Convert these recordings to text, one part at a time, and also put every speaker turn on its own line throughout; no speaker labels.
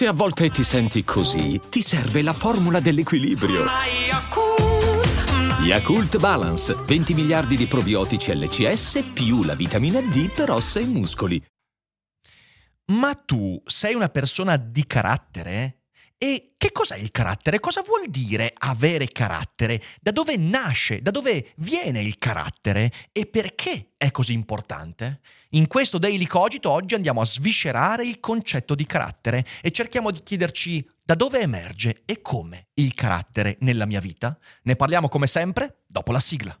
Se a volte ti senti così, ti serve la formula dell'equilibrio. Yakult Balance, 20 miliardi di probiotici LCS più la vitamina D per ossa e muscoli.
Ma tu sei una persona di carattere? E che cos'è il carattere? Cosa vuol dire avere carattere? Da dove nasce? Da dove viene il carattere? E perché è così importante? In questo Daily Cogito oggi andiamo a sviscerare il concetto di carattere e cerchiamo di chiederci da dove emerge e come il carattere nella mia vita. Ne parliamo come sempre dopo la sigla.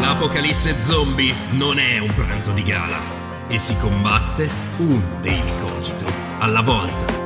L'apocalisse zombie non è un pranzo di gala e si combatte un daily cogito alla volta.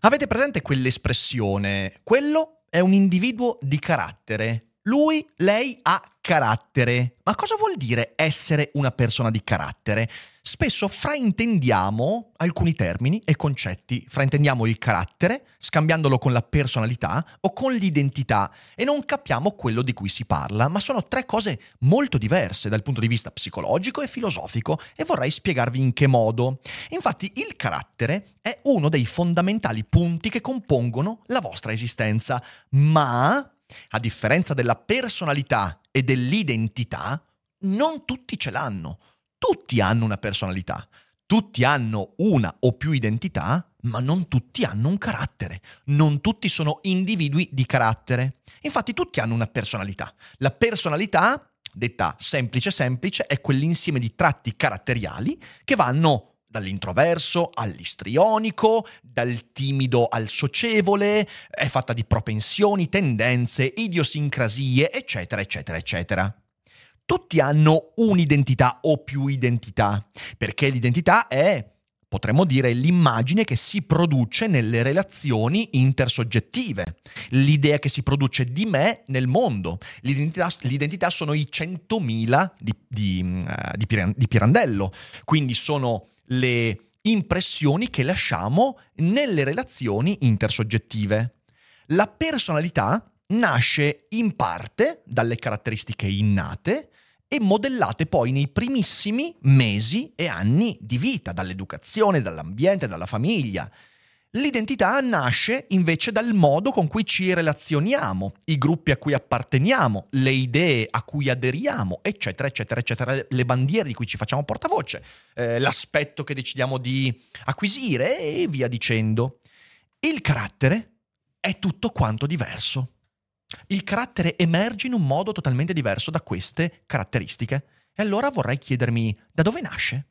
Avete presente quell'espressione? Quello è un individuo di carattere. Lui, lei ha carattere. Ma cosa vuol dire essere una persona di carattere? Spesso fraintendiamo alcuni termini e concetti. Fraintendiamo il carattere, scambiandolo con la personalità o con l'identità e non capiamo quello di cui si parla, ma sono tre cose molto diverse dal punto di vista psicologico e filosofico e vorrei spiegarvi in che modo. Infatti il carattere è uno dei fondamentali punti che compongono la vostra esistenza, ma a differenza della personalità e dell'identità, non tutti ce l'hanno. Tutti hanno una personalità, tutti hanno una o più identità, ma non tutti hanno un carattere. Non tutti sono individui di carattere. Infatti tutti hanno una personalità. La personalità, detta semplice semplice, è quell'insieme di tratti caratteriali che vanno dall'introverso all'istrionico, dal timido al socievole, è fatta di propensioni, tendenze, idiosincrasie, eccetera, eccetera, eccetera. Tutti hanno un'identità o più identità, perché l'identità è potremmo dire l'immagine che si produce nelle relazioni intersoggettive, l'idea che si produce di me nel mondo. L'identità, l'identità sono i 100.000 di, di, uh, di, Pirandello, quindi sono le impressioni che lasciamo nelle relazioni intersoggettive. La personalità nasce in parte dalle caratteristiche innate e modellate poi nei primissimi mesi e anni di vita, dall'educazione, dall'ambiente, dalla famiglia. L'identità nasce invece dal modo con cui ci relazioniamo, i gruppi a cui apparteniamo, le idee a cui aderiamo, eccetera, eccetera, eccetera, le bandiere di cui ci facciamo portavoce, eh, l'aspetto che decidiamo di acquisire e via dicendo. Il carattere è tutto quanto diverso. Il carattere emerge in un modo totalmente diverso da queste caratteristiche. E allora vorrei chiedermi da dove nasce?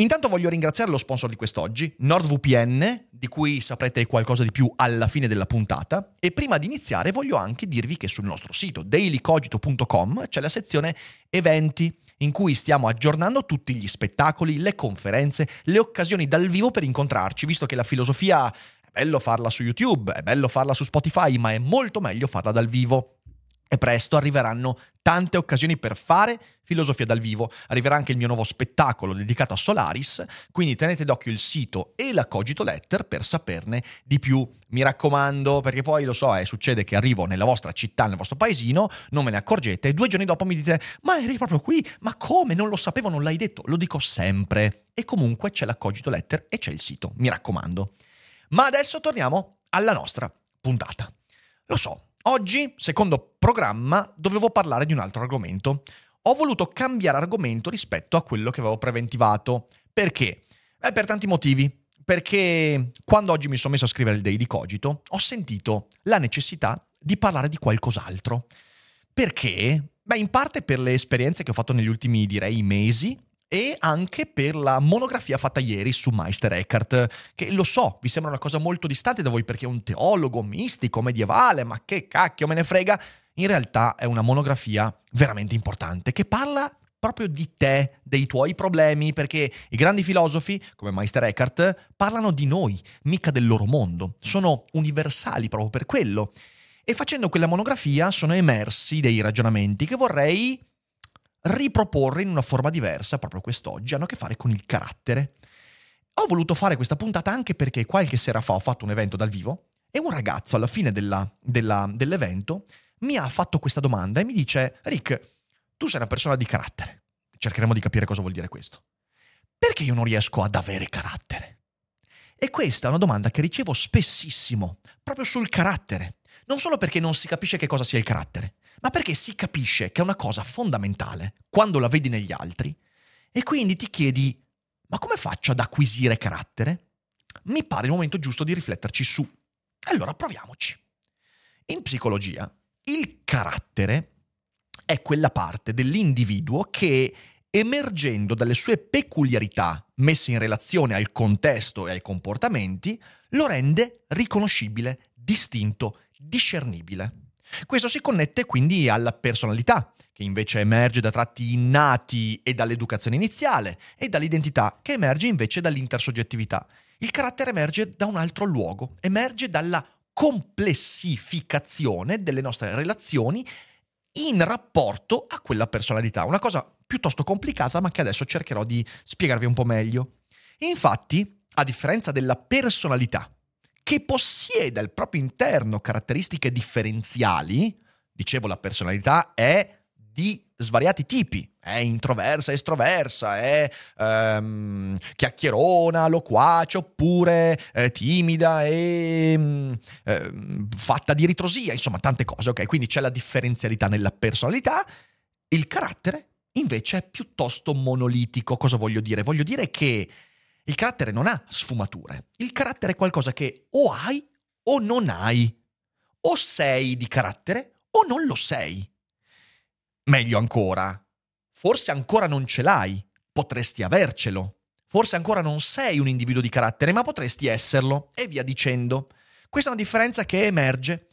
Intanto voglio ringraziare lo sponsor di quest'oggi, NordVPN, di cui saprete qualcosa di più alla fine della puntata. E prima di iniziare voglio anche dirvi che sul nostro sito dailycogito.com c'è la sezione eventi, in cui stiamo aggiornando tutti gli spettacoli, le conferenze, le occasioni dal vivo per incontrarci, visto che la filosofia è bello farla su YouTube, è bello farla su Spotify, ma è molto meglio farla dal vivo. E presto arriveranno tante occasioni per fare filosofia dal vivo. Arriverà anche il mio nuovo spettacolo dedicato a Solaris, quindi tenete d'occhio il sito e la Cogito Letter per saperne di più. Mi raccomando, perché poi lo so, eh, succede che arrivo nella vostra città, nel vostro paesino, non me ne accorgete e due giorni dopo mi dite "Ma eri proprio qui? Ma come? Non lo sapevo, non l'hai detto". Lo dico sempre. E comunque c'è la Cogito Letter e c'è il sito, mi raccomando. Ma adesso torniamo alla nostra puntata. Lo so, Oggi, secondo programma, dovevo parlare di un altro argomento. Ho voluto cambiare argomento rispetto a quello che avevo preventivato. Perché? Beh, per tanti motivi. Perché quando oggi mi sono messo a scrivere il Daily Cogito, ho sentito la necessità di parlare di qualcos'altro. Perché? Beh, in parte per le esperienze che ho fatto negli ultimi, direi, mesi, e anche per la monografia fatta ieri su Meister Eckhart, che lo so, vi sembra una cosa molto distante da voi perché è un teologo mistico, medievale, ma che cacchio me ne frega. In realtà è una monografia veramente importante che parla proprio di te, dei tuoi problemi, perché i grandi filosofi, come Meister Eckhart, parlano di noi, mica del loro mondo. Sono universali proprio per quello. E facendo quella monografia sono emersi dei ragionamenti che vorrei riproporre in una forma diversa proprio quest'oggi, hanno a che fare con il carattere. Ho voluto fare questa puntata anche perché qualche sera fa ho fatto un evento dal vivo e un ragazzo alla fine della, della, dell'evento mi ha fatto questa domanda e mi dice, Rick, tu sei una persona di carattere. cercheremo di capire cosa vuol dire questo. Perché io non riesco ad avere carattere? E questa è una domanda che ricevo spessissimo, proprio sul carattere. Non solo perché non si capisce che cosa sia il carattere, ma perché si capisce che è una cosa fondamentale quando la vedi negli altri e quindi ti chiedi, ma come faccio ad acquisire carattere? Mi pare il momento giusto di rifletterci su. Allora proviamoci. In psicologia, il carattere è quella parte dell'individuo che, emergendo dalle sue peculiarità messe in relazione al contesto e ai comportamenti, lo rende riconoscibile, distinto, discernibile. Questo si connette quindi alla personalità, che invece emerge da tratti innati e dall'educazione iniziale, e dall'identità, che emerge invece dall'intersoggettività. Il carattere emerge da un altro luogo, emerge dalla complessificazione delle nostre relazioni in rapporto a quella personalità. Una cosa piuttosto complicata, ma che adesso cercherò di spiegarvi un po' meglio. Infatti, a differenza della personalità, che possiede al proprio interno caratteristiche differenziali, dicevo la personalità è di svariati tipi. È introversa, estroversa, è um, chiacchierona, loquace, oppure eh, timida e um, eh, fatta di ritrosia, insomma tante cose, ok? Quindi c'è la differenzialità nella personalità. Il carattere invece è piuttosto monolitico. Cosa voglio dire? Voglio dire che il carattere non ha sfumature. Il carattere è qualcosa che o hai o non hai. O sei di carattere o non lo sei. Meglio ancora, forse ancora non ce l'hai, potresti avercelo. Forse ancora non sei un individuo di carattere, ma potresti esserlo, e via dicendo. Questa è una differenza che emerge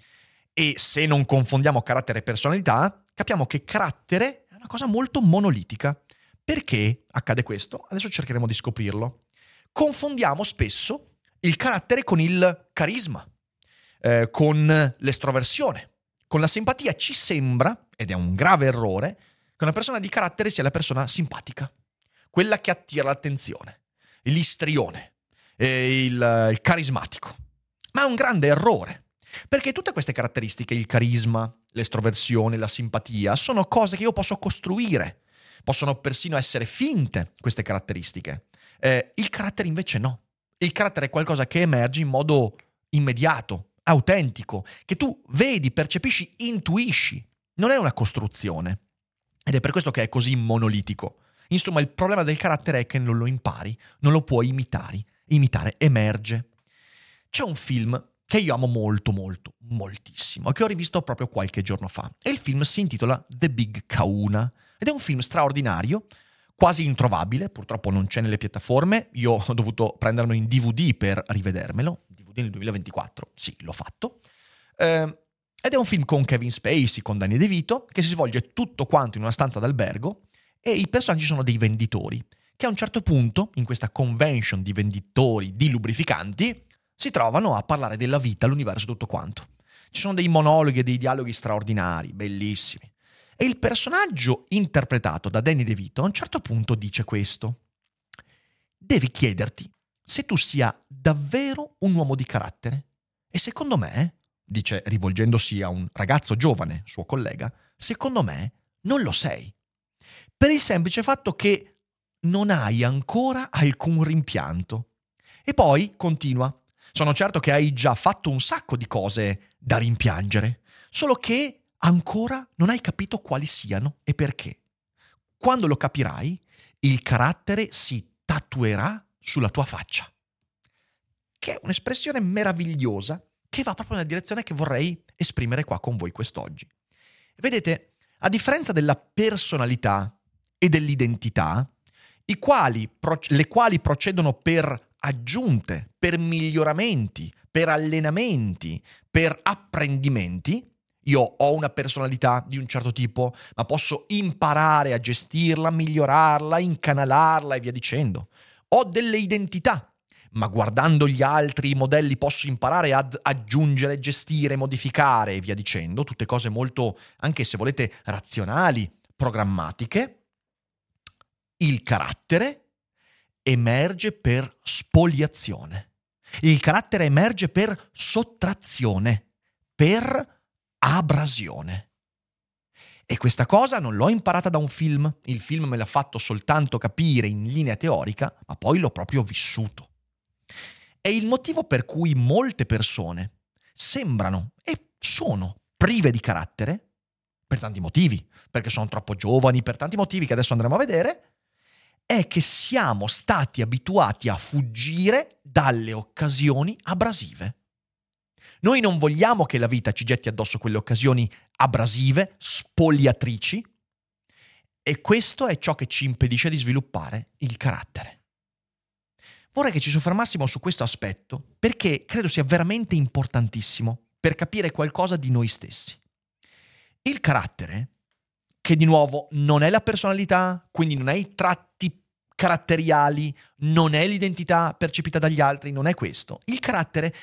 e se non confondiamo carattere e personalità, capiamo che carattere è una cosa molto monolitica. Perché accade questo? Adesso cercheremo di scoprirlo. Confondiamo spesso il carattere con il carisma, eh, con l'estroversione, con la simpatia. Ci sembra ed è un grave errore, che una persona di carattere sia la persona simpatica, quella che attira l'attenzione, l'istrione, eh, il, il carismatico. Ma è un grande errore, perché tutte queste caratteristiche, il carisma, l'estroversione, la simpatia, sono cose che io posso costruire, possono persino essere finte queste caratteristiche. Eh, il carattere invece no. Il carattere è qualcosa che emerge in modo immediato, autentico, che tu vedi, percepisci, intuisci non è una costruzione. Ed è per questo che è così monolitico. Insomma, il problema del carattere è che non lo impari, non lo puoi imitare. Imitare emerge. C'è un film che io amo molto, molto, moltissimo, che ho rivisto proprio qualche giorno fa. E il film si intitola The Big Kauna. Ed è un film straordinario, quasi introvabile, purtroppo non c'è nelle piattaforme. Io ho dovuto prendermelo in DVD per rivedermelo. DVD nel 2024, sì, l'ho fatto. Eh, ed è un film con Kevin Spacey, con Danny DeVito, che si svolge tutto quanto in una stanza d'albergo e i personaggi sono dei venditori, che a un certo punto, in questa convention di venditori di lubrificanti, si trovano a parlare della vita, l'universo, tutto quanto. Ci sono dei monologhi e dei dialoghi straordinari, bellissimi. E il personaggio interpretato da Danny DeVito a un certo punto dice questo. Devi chiederti se tu sia davvero un uomo di carattere. E secondo me dice rivolgendosi a un ragazzo giovane, suo collega, secondo me non lo sei. Per il semplice fatto che non hai ancora alcun rimpianto. E poi continua. Sono certo che hai già fatto un sacco di cose da rimpiangere, solo che ancora non hai capito quali siano e perché. Quando lo capirai, il carattere si tatuerà sulla tua faccia. Che è un'espressione meravigliosa che va proprio nella direzione che vorrei esprimere qua con voi quest'oggi. Vedete, a differenza della personalità e dell'identità, quali, le quali procedono per aggiunte, per miglioramenti, per allenamenti, per apprendimenti, io ho una personalità di un certo tipo, ma posso imparare a gestirla, migliorarla, incanalarla e via dicendo. Ho delle identità ma guardando gli altri modelli posso imparare ad aggiungere, gestire, modificare e via dicendo, tutte cose molto, anche se volete, razionali, programmatiche, il carattere emerge per spoliazione. Il carattere emerge per sottrazione, per abrasione. E questa cosa non l'ho imparata da un film, il film me l'ha fatto soltanto capire in linea teorica, ma poi l'ho proprio vissuto. È il motivo per cui molte persone sembrano e sono prive di carattere, per tanti motivi, perché sono troppo giovani, per tanti motivi che adesso andremo a vedere, è che siamo stati abituati a fuggire dalle occasioni abrasive. Noi non vogliamo che la vita ci getti addosso quelle occasioni abrasive, spogliatrici, e questo è ciò che ci impedisce di sviluppare il carattere. Vorrei che ci soffermassimo su questo aspetto perché credo sia veramente importantissimo per capire qualcosa di noi stessi. Il carattere, che di nuovo non è la personalità, quindi non è i tratti caratteriali, non è l'identità percepita dagli altri, non è questo. Il carattere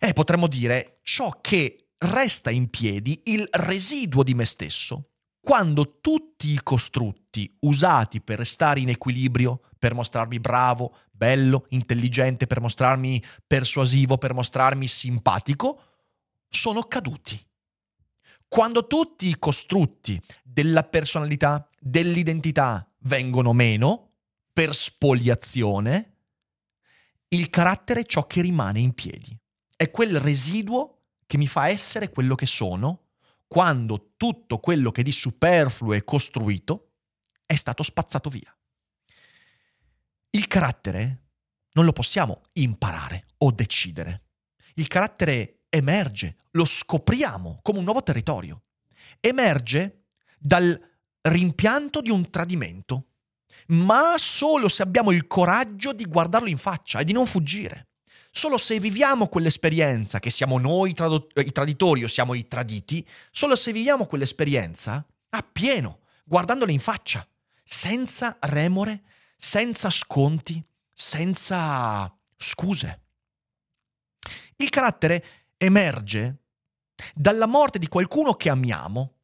è, potremmo dire, ciò che resta in piedi, il residuo di me stesso, quando tutti i costrutti usati per restare in equilibrio, per mostrarmi bravo, bello, intelligente, per mostrarmi persuasivo, per mostrarmi simpatico, sono caduti. Quando tutti i costrutti della personalità, dell'identità vengono meno, per spoliazione, il carattere è ciò che rimane in piedi. È quel residuo che mi fa essere quello che sono quando tutto quello che di superfluo è costruito è stato spazzato via. Il carattere non lo possiamo imparare o decidere. Il carattere emerge, lo scopriamo come un nuovo territorio. Emerge dal rimpianto di un tradimento, ma solo se abbiamo il coraggio di guardarlo in faccia e di non fuggire. Solo se viviamo quell'esperienza, che siamo noi tradu- i traditori o siamo i traditi, solo se viviamo quell'esperienza appieno, guardandola in faccia, senza remore, senza sconti, senza scuse. Il carattere emerge dalla morte di qualcuno che amiamo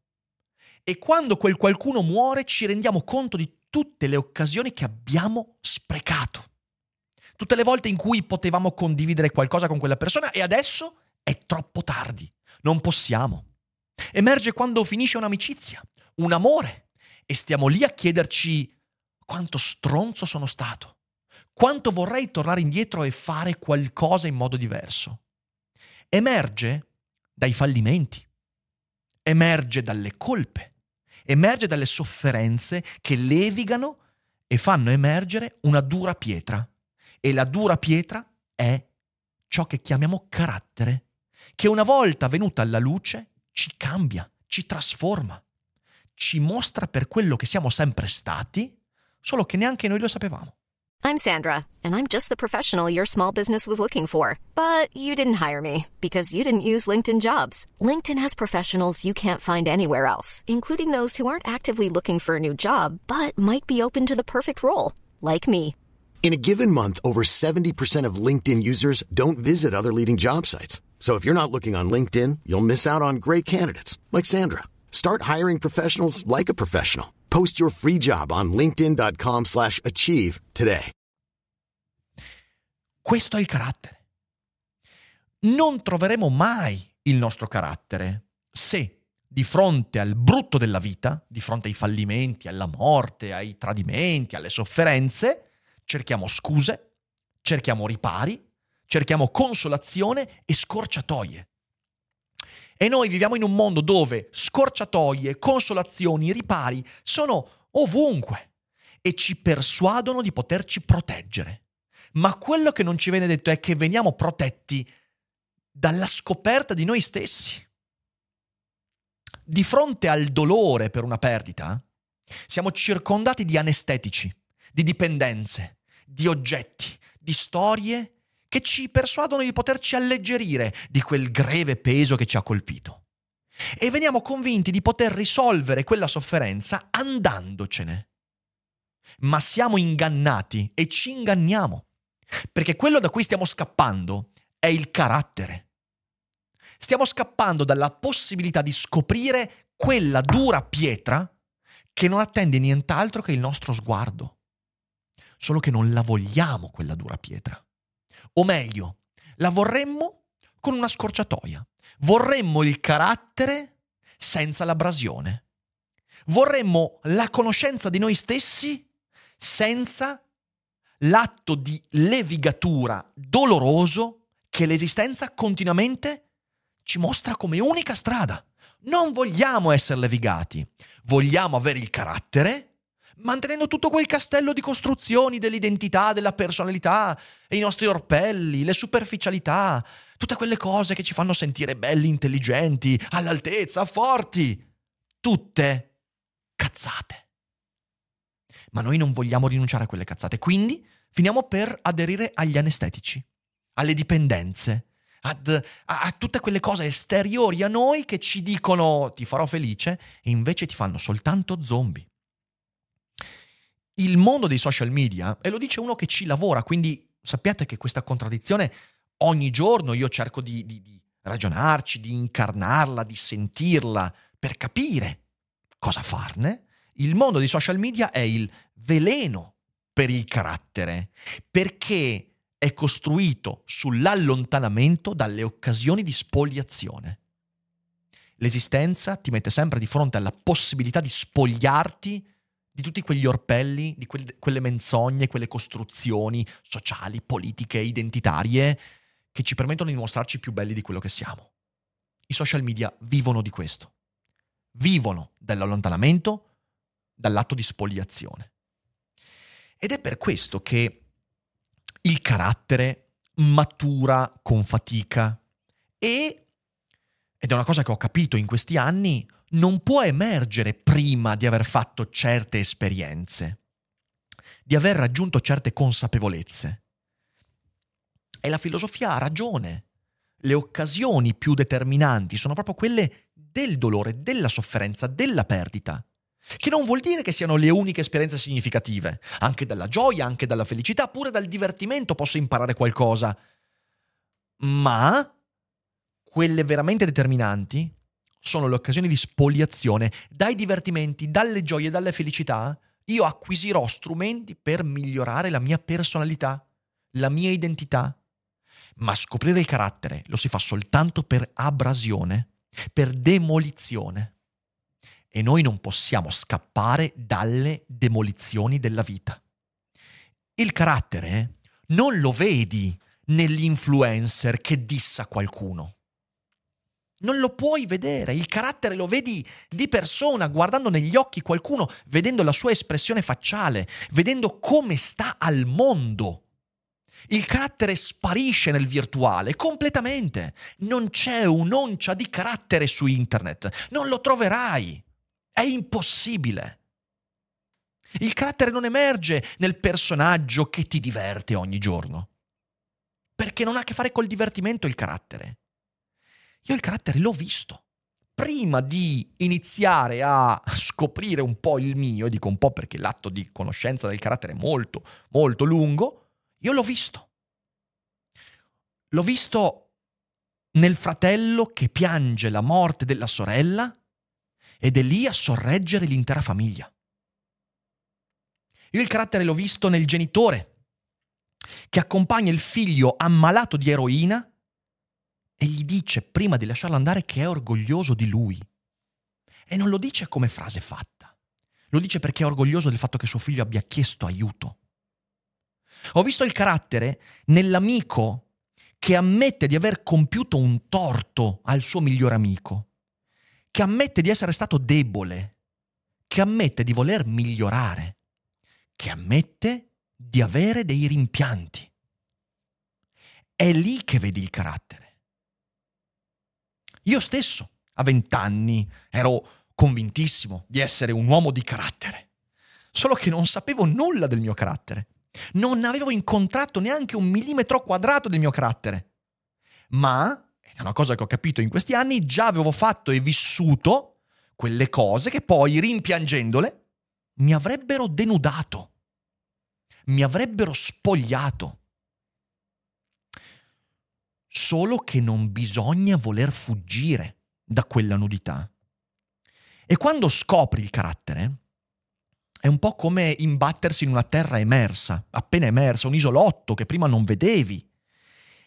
e quando quel qualcuno muore ci rendiamo conto di tutte le occasioni che abbiamo sprecato. Tutte le volte in cui potevamo condividere qualcosa con quella persona e adesso è troppo tardi, non possiamo. Emerge quando finisce un'amicizia, un amore e stiamo lì a chiederci quanto stronzo sono stato, quanto vorrei tornare indietro e fare qualcosa in modo diverso emerge dai fallimenti, emerge dalle colpe, emerge dalle sofferenze che levigano e fanno emergere una dura pietra. E la dura pietra è ciò che chiamiamo carattere, che una volta venuta alla luce ci cambia, ci trasforma, ci mostra per quello che siamo sempre stati, solo che neanche noi lo sapevamo.
I'm Sandra, and I'm just the professional your small business was looking for. But you didn't hire me because you didn't use LinkedIn jobs. LinkedIn has professionals you can't find anywhere else, including those who aren't actively looking for a new job but might be open to the perfect role, like me.
In a given month, over 70% of LinkedIn users don't visit other leading job sites. So if you're not looking on LinkedIn, you'll miss out on great candidates like Sandra. Start hiring professionals like a professional. Post your free job on linkedin.com/achieve today.
Questo è il carattere. Non troveremo mai il nostro carattere se di fronte al brutto della vita, di fronte ai fallimenti, alla morte, ai tradimenti, alle sofferenze, cerchiamo scuse, cerchiamo ripari, cerchiamo consolazione e scorciatoie. E noi viviamo in un mondo dove scorciatoie, consolazioni, ripari sono ovunque e ci persuadono di poterci proteggere ma quello che non ci viene detto è che veniamo protetti dalla scoperta di noi stessi. Di fronte al dolore per una perdita, siamo circondati di anestetici, di dipendenze, di oggetti, di storie che ci persuadono di poterci alleggerire di quel greve peso che ci ha colpito. E veniamo convinti di poter risolvere quella sofferenza andandocene. Ma siamo ingannati e ci inganniamo. Perché quello da cui stiamo scappando è il carattere. Stiamo scappando dalla possibilità di scoprire quella dura pietra che non attende nient'altro che il nostro sguardo. Solo che non la vogliamo quella dura pietra. O meglio, la vorremmo con una scorciatoia. Vorremmo il carattere senza l'abrasione. Vorremmo la conoscenza di noi stessi senza l'atto di levigatura doloroso che l'esistenza continuamente ci mostra come unica strada. Non vogliamo essere levigati, vogliamo avere il carattere mantenendo tutto quel castello di costruzioni dell'identità, della personalità, i nostri orpelli, le superficialità, tutte quelle cose che ci fanno sentire belli, intelligenti, all'altezza, forti. Tutte cazzate. Ma noi non vogliamo rinunciare a quelle cazzate, quindi finiamo per aderire agli anestetici, alle dipendenze, ad, a, a, tutte quelle cose esteriori a noi che ci dicono ti farò felice e invece ti fanno soltanto zombie il mondo dei social media, e lo dice uno che ci lavora, quindi sappiate che questa contraddizione ogni giorno io cerco di, di, di ragionarci, di incarnarla, di sentirla, per capire cosa farne. Il mondo dei social media è il veleno per il carattere, perché è costruito sull'allontanamento dalle occasioni di spoliazione. L'esistenza ti mette sempre di fronte alla possibilità di spogliarti di tutti quegli orpelli, di que- quelle menzogne, quelle costruzioni sociali, politiche, identitarie che ci permettono di mostrarci più belli di quello che siamo. I social media vivono di questo. Vivono dell'allontanamento, dall'atto di spoliazione. Ed è per questo che il carattere matura con fatica e, ed è una cosa che ho capito in questi anni, non può emergere prima di aver fatto certe esperienze, di aver raggiunto certe consapevolezze. E la filosofia ha ragione. Le occasioni più determinanti sono proprio quelle del dolore, della sofferenza, della perdita. Che non vuol dire che siano le uniche esperienze significative. Anche dalla gioia, anche dalla felicità, pure dal divertimento posso imparare qualcosa. Ma quelle veramente determinanti sono le occasioni di spoliazione. Dai divertimenti, dalle gioie, dalle felicità, io acquisirò strumenti per migliorare la mia personalità, la mia identità. Ma scoprire il carattere lo si fa soltanto per abrasione, per demolizione. E noi non possiamo scappare dalle demolizioni della vita. Il carattere non lo vedi nell'influencer che dissa qualcuno. Non lo puoi vedere, il carattere lo vedi di persona, guardando negli occhi qualcuno, vedendo la sua espressione facciale, vedendo come sta al mondo. Il carattere sparisce nel virtuale completamente. Non c'è un'oncia di carattere su internet. Non lo troverai. È impossibile. Il carattere non emerge nel personaggio che ti diverte ogni giorno. Perché non ha a che fare col divertimento il carattere. Io il carattere l'ho visto. Prima di iniziare a scoprire un po' il mio, dico un po' perché l'atto di conoscenza del carattere è molto, molto lungo, io l'ho visto. L'ho visto nel fratello che piange la morte della sorella ed è lì a sorreggere l'intera famiglia. Io il carattere l'ho visto nel genitore che accompagna il figlio ammalato di eroina e dice prima di lasciarlo andare che è orgoglioso di lui. E non lo dice come frase fatta, lo dice perché è orgoglioso del fatto che suo figlio abbia chiesto aiuto. Ho visto il carattere nell'amico che ammette di aver compiuto un torto al suo migliore amico, che ammette di essere stato debole, che ammette di voler migliorare, che ammette di avere dei rimpianti. È lì che vedi il carattere. Io stesso, a vent'anni, ero convintissimo di essere un uomo di carattere, solo che non sapevo nulla del mio carattere. Non avevo incontrato neanche un millimetro quadrato del mio carattere. Ma, è una cosa che ho capito in questi anni, già avevo fatto e vissuto quelle cose che poi, rimpiangendole, mi avrebbero denudato, mi avrebbero spogliato solo che non bisogna voler fuggire da quella nudità. E quando scopri il carattere, è un po' come imbattersi in una terra emersa, appena emersa, un isolotto che prima non vedevi,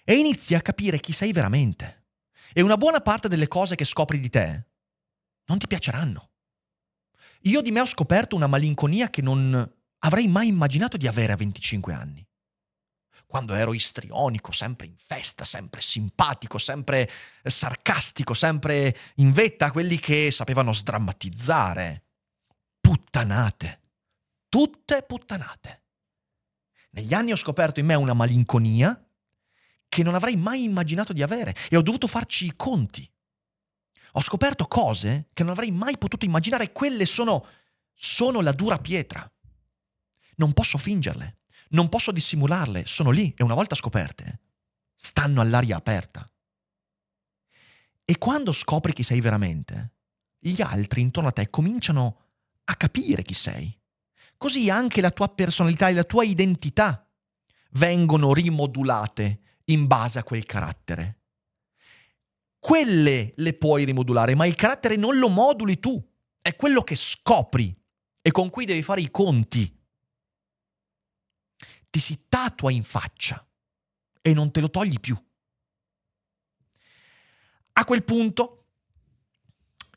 e inizi a capire chi sei veramente. E una buona parte delle cose che scopri di te non ti piaceranno. Io di me ho scoperto una malinconia che non avrei mai immaginato di avere a 25 anni. Quando ero istrionico, sempre in festa, sempre simpatico, sempre sarcastico, sempre in vetta a quelli che sapevano sdrammatizzare. Puttanate. Tutte puttanate. Negli anni ho scoperto in me una malinconia che non avrei mai immaginato di avere e ho dovuto farci i conti. Ho scoperto cose che non avrei mai potuto immaginare e quelle sono, sono la dura pietra. Non posso fingerle, non posso dissimularle, sono lì e una volta scoperte, stanno all'aria aperta. E quando scopri chi sei veramente, gli altri intorno a te cominciano a capire chi sei. Così anche la tua personalità e la tua identità vengono rimodulate in base a quel carattere. Quelle le puoi rimodulare, ma il carattere non lo moduli tu, è quello che scopri e con cui devi fare i conti. Ti si tatua in faccia e non te lo togli più. A quel punto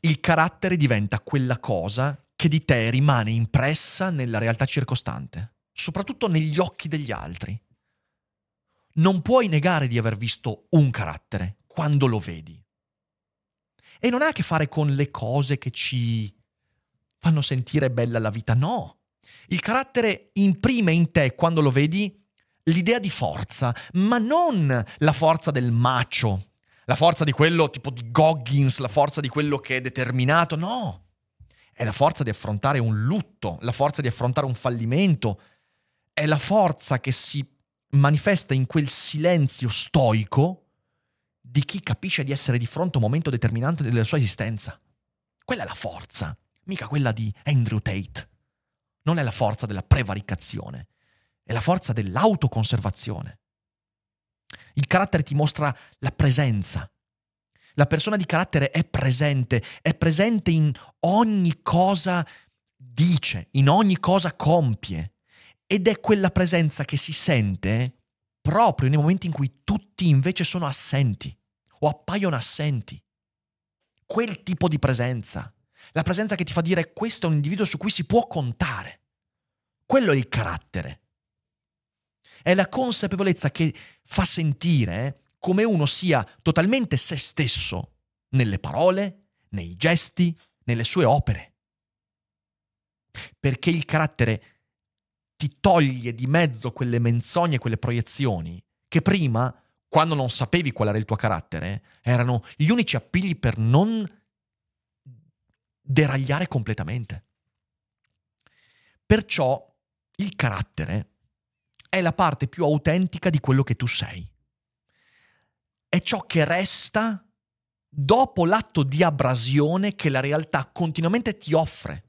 il carattere diventa quella cosa che di te rimane impressa nella realtà circostante, soprattutto negli occhi degli altri non puoi negare di aver visto un carattere quando lo vedi. E non ha a che fare con le cose che ci fanno sentire bella la vita, no. Il carattere imprime in te quando lo vedi l'idea di forza, ma non la forza del macio, la forza di quello tipo di Goggins, la forza di quello che è determinato, no. È la forza di affrontare un lutto, la forza di affrontare un fallimento, è la forza che si manifesta in quel silenzio stoico di chi capisce di essere di fronte a un momento determinante della sua esistenza. Quella è la forza, mica quella di Andrew Tate. Non è la forza della prevaricazione, è la forza dell'autoconservazione. Il carattere ti mostra la presenza. La persona di carattere è presente, è presente in ogni cosa dice, in ogni cosa compie. Ed è quella presenza che si sente proprio nei momenti in cui tutti invece sono assenti o appaiono assenti. Quel tipo di presenza. La presenza che ti fa dire questo è un individuo su cui si può contare. Quello è il carattere. È la consapevolezza che fa sentire come uno sia totalmente se stesso nelle parole, nei gesti, nelle sue opere. Perché il carattere ti toglie di mezzo quelle menzogne, quelle proiezioni che prima, quando non sapevi qual era il tuo carattere, erano gli unici appigli per non deragliare completamente. Perciò il carattere è la parte più autentica di quello che tu sei. È ciò che resta dopo l'atto di abrasione che la realtà continuamente ti offre.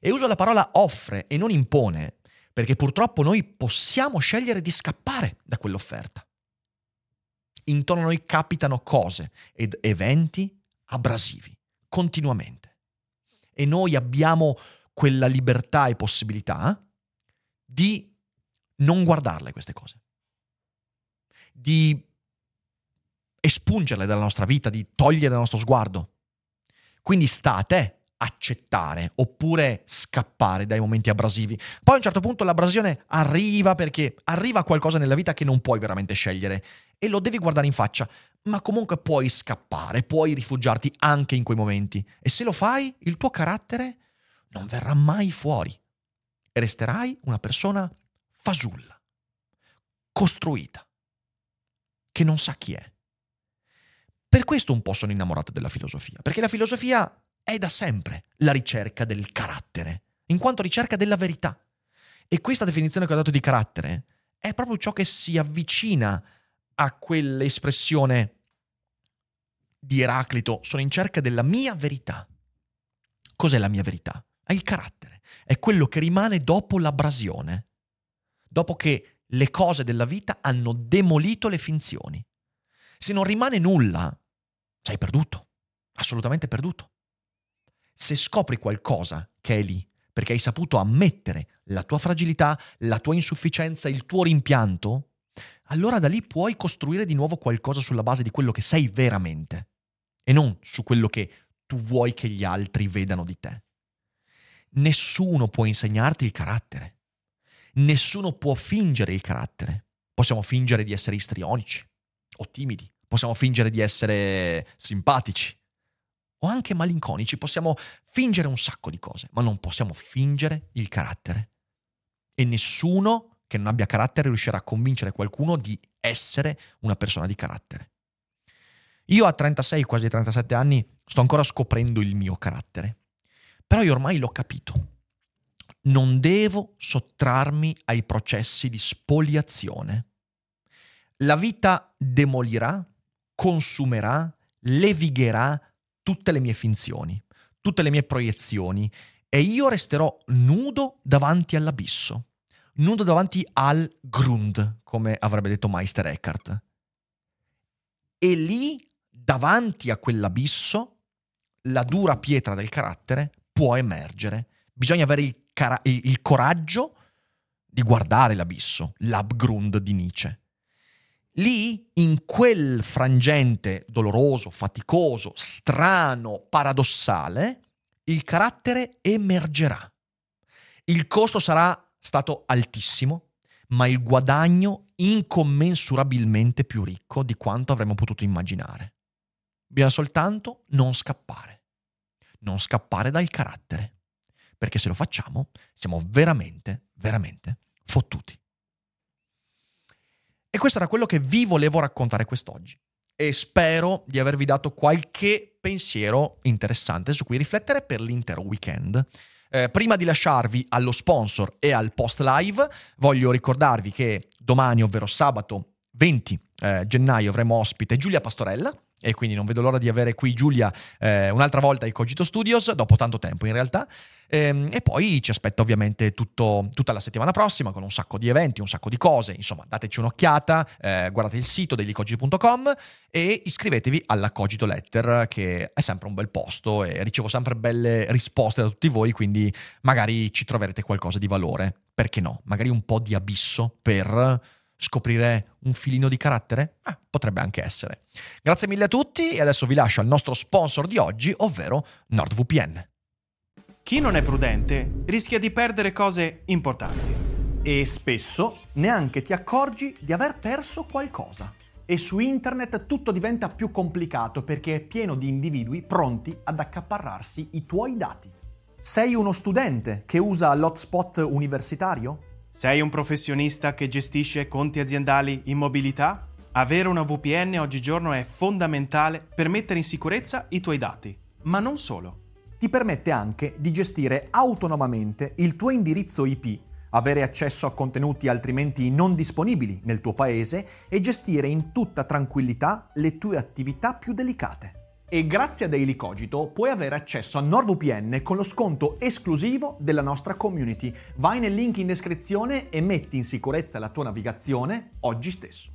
E uso la parola offre e non impone, perché purtroppo noi possiamo scegliere di scappare da quell'offerta. Intorno a noi capitano cose ed eventi abrasivi, continuamente. E noi abbiamo quella libertà e possibilità di non guardarle queste cose, di espungerle dalla nostra vita, di toglierle dal nostro sguardo. Quindi sta a te accettare oppure scappare dai momenti abrasivi. Poi a un certo punto l'abrasione arriva perché arriva qualcosa nella vita che non puoi veramente scegliere e lo devi guardare in faccia, ma comunque puoi scappare, puoi rifugiarti anche in quei momenti e se lo fai il tuo carattere non verrà mai fuori e resterai una persona fasulla, costruita, che non sa chi è. Per questo un po' sono innamorato della filosofia, perché la filosofia è da sempre la ricerca del carattere, in quanto ricerca della verità. E questa definizione che ho dato di carattere è proprio ciò che si avvicina a quell'espressione di Eraclito, sono in cerca della mia verità. Cos'è la mia verità? È il carattere, è quello che rimane dopo l'abrasione, dopo che le cose della vita hanno demolito le finzioni. Se non rimane nulla, sei perduto, assolutamente perduto se scopri qualcosa che è lì, perché hai saputo ammettere la tua fragilità, la tua insufficienza, il tuo rimpianto, allora da lì puoi costruire di nuovo qualcosa sulla base di quello che sei veramente e non su quello che tu vuoi che gli altri vedano di te. Nessuno può insegnarti il carattere. Nessuno può fingere il carattere. Possiamo fingere di essere istrionici o timidi. Possiamo fingere di essere simpatici o anche malinconici. Possiamo fingere un sacco di cose, ma non possiamo fingere il carattere. E nessuno che non abbia carattere riuscirà a convincere qualcuno di essere una persona di carattere. Io a 36, quasi 37 anni, sto ancora scoprendo il mio carattere. Però io ormai l'ho capito. Non devo sottrarmi ai processi di spoliazione. La vita demolirà, consumerà, levigherà tutte le mie finzioni, tutte le mie proiezioni e io resterò nudo davanti all'abisso, nudo davanti al Grund, come avrebbe detto Meister Eckhart. E lì, davanti a quell'abisso, la dura pietra del carattere può emergere. Bisogna avere il, cara- il coraggio di guardare l'abisso, l'Abgrund di Nietzsche. Lì, in quel frangente doloroso, faticoso, strano, paradossale, il carattere emergerà. Il costo sarà stato altissimo, ma il guadagno incommensurabilmente più ricco di quanto avremmo potuto immaginare. Bisogna soltanto non scappare. Non scappare dal carattere. Perché se lo facciamo siamo veramente, veramente fottuti. E questo era quello che vi volevo raccontare quest'oggi. E spero di avervi dato qualche pensiero interessante su cui riflettere per l'intero weekend. Eh, prima di lasciarvi allo sponsor e al post live, voglio ricordarvi che domani, ovvero sabato 20 eh, gennaio, avremo ospite Giulia Pastorella, e quindi non vedo l'ora di avere qui Giulia eh, un'altra volta ai Cogito Studios, dopo tanto tempo in realtà. Ehm, e poi ci aspetta ovviamente tutto, tutta la settimana prossima con un sacco di eventi, un sacco di cose. Insomma, dateci un'occhiata, eh, guardate il sito deglicogito.com e iscrivetevi alla Cogito Letter, che è sempre un bel posto e ricevo sempre belle risposte da tutti voi, quindi magari ci troverete qualcosa di valore. Perché no? Magari un po' di abisso per scoprire un filino di carattere? Eh, potrebbe anche essere. Grazie mille a tutti e adesso vi lascio al nostro sponsor di oggi, ovvero NordVPN.
Chi non è prudente rischia di perdere cose importanti.
E spesso neanche ti accorgi di aver perso qualcosa. E su internet tutto diventa più complicato perché è pieno di individui pronti ad accaparrarsi i tuoi dati. Sei uno studente che usa l'hotspot universitario?
Sei un professionista che gestisce conti aziendali in mobilità? Avere una VPN oggigiorno è fondamentale per mettere in sicurezza i tuoi dati. Ma non solo.
Ti permette anche di gestire autonomamente il tuo indirizzo IP, avere accesso a contenuti altrimenti non disponibili nel tuo paese e gestire in tutta tranquillità le tue attività più delicate. E grazie a Daily Cogito puoi avere accesso a NordVPN con lo sconto esclusivo della nostra community. Vai nel link in descrizione e metti in sicurezza la tua navigazione oggi stesso.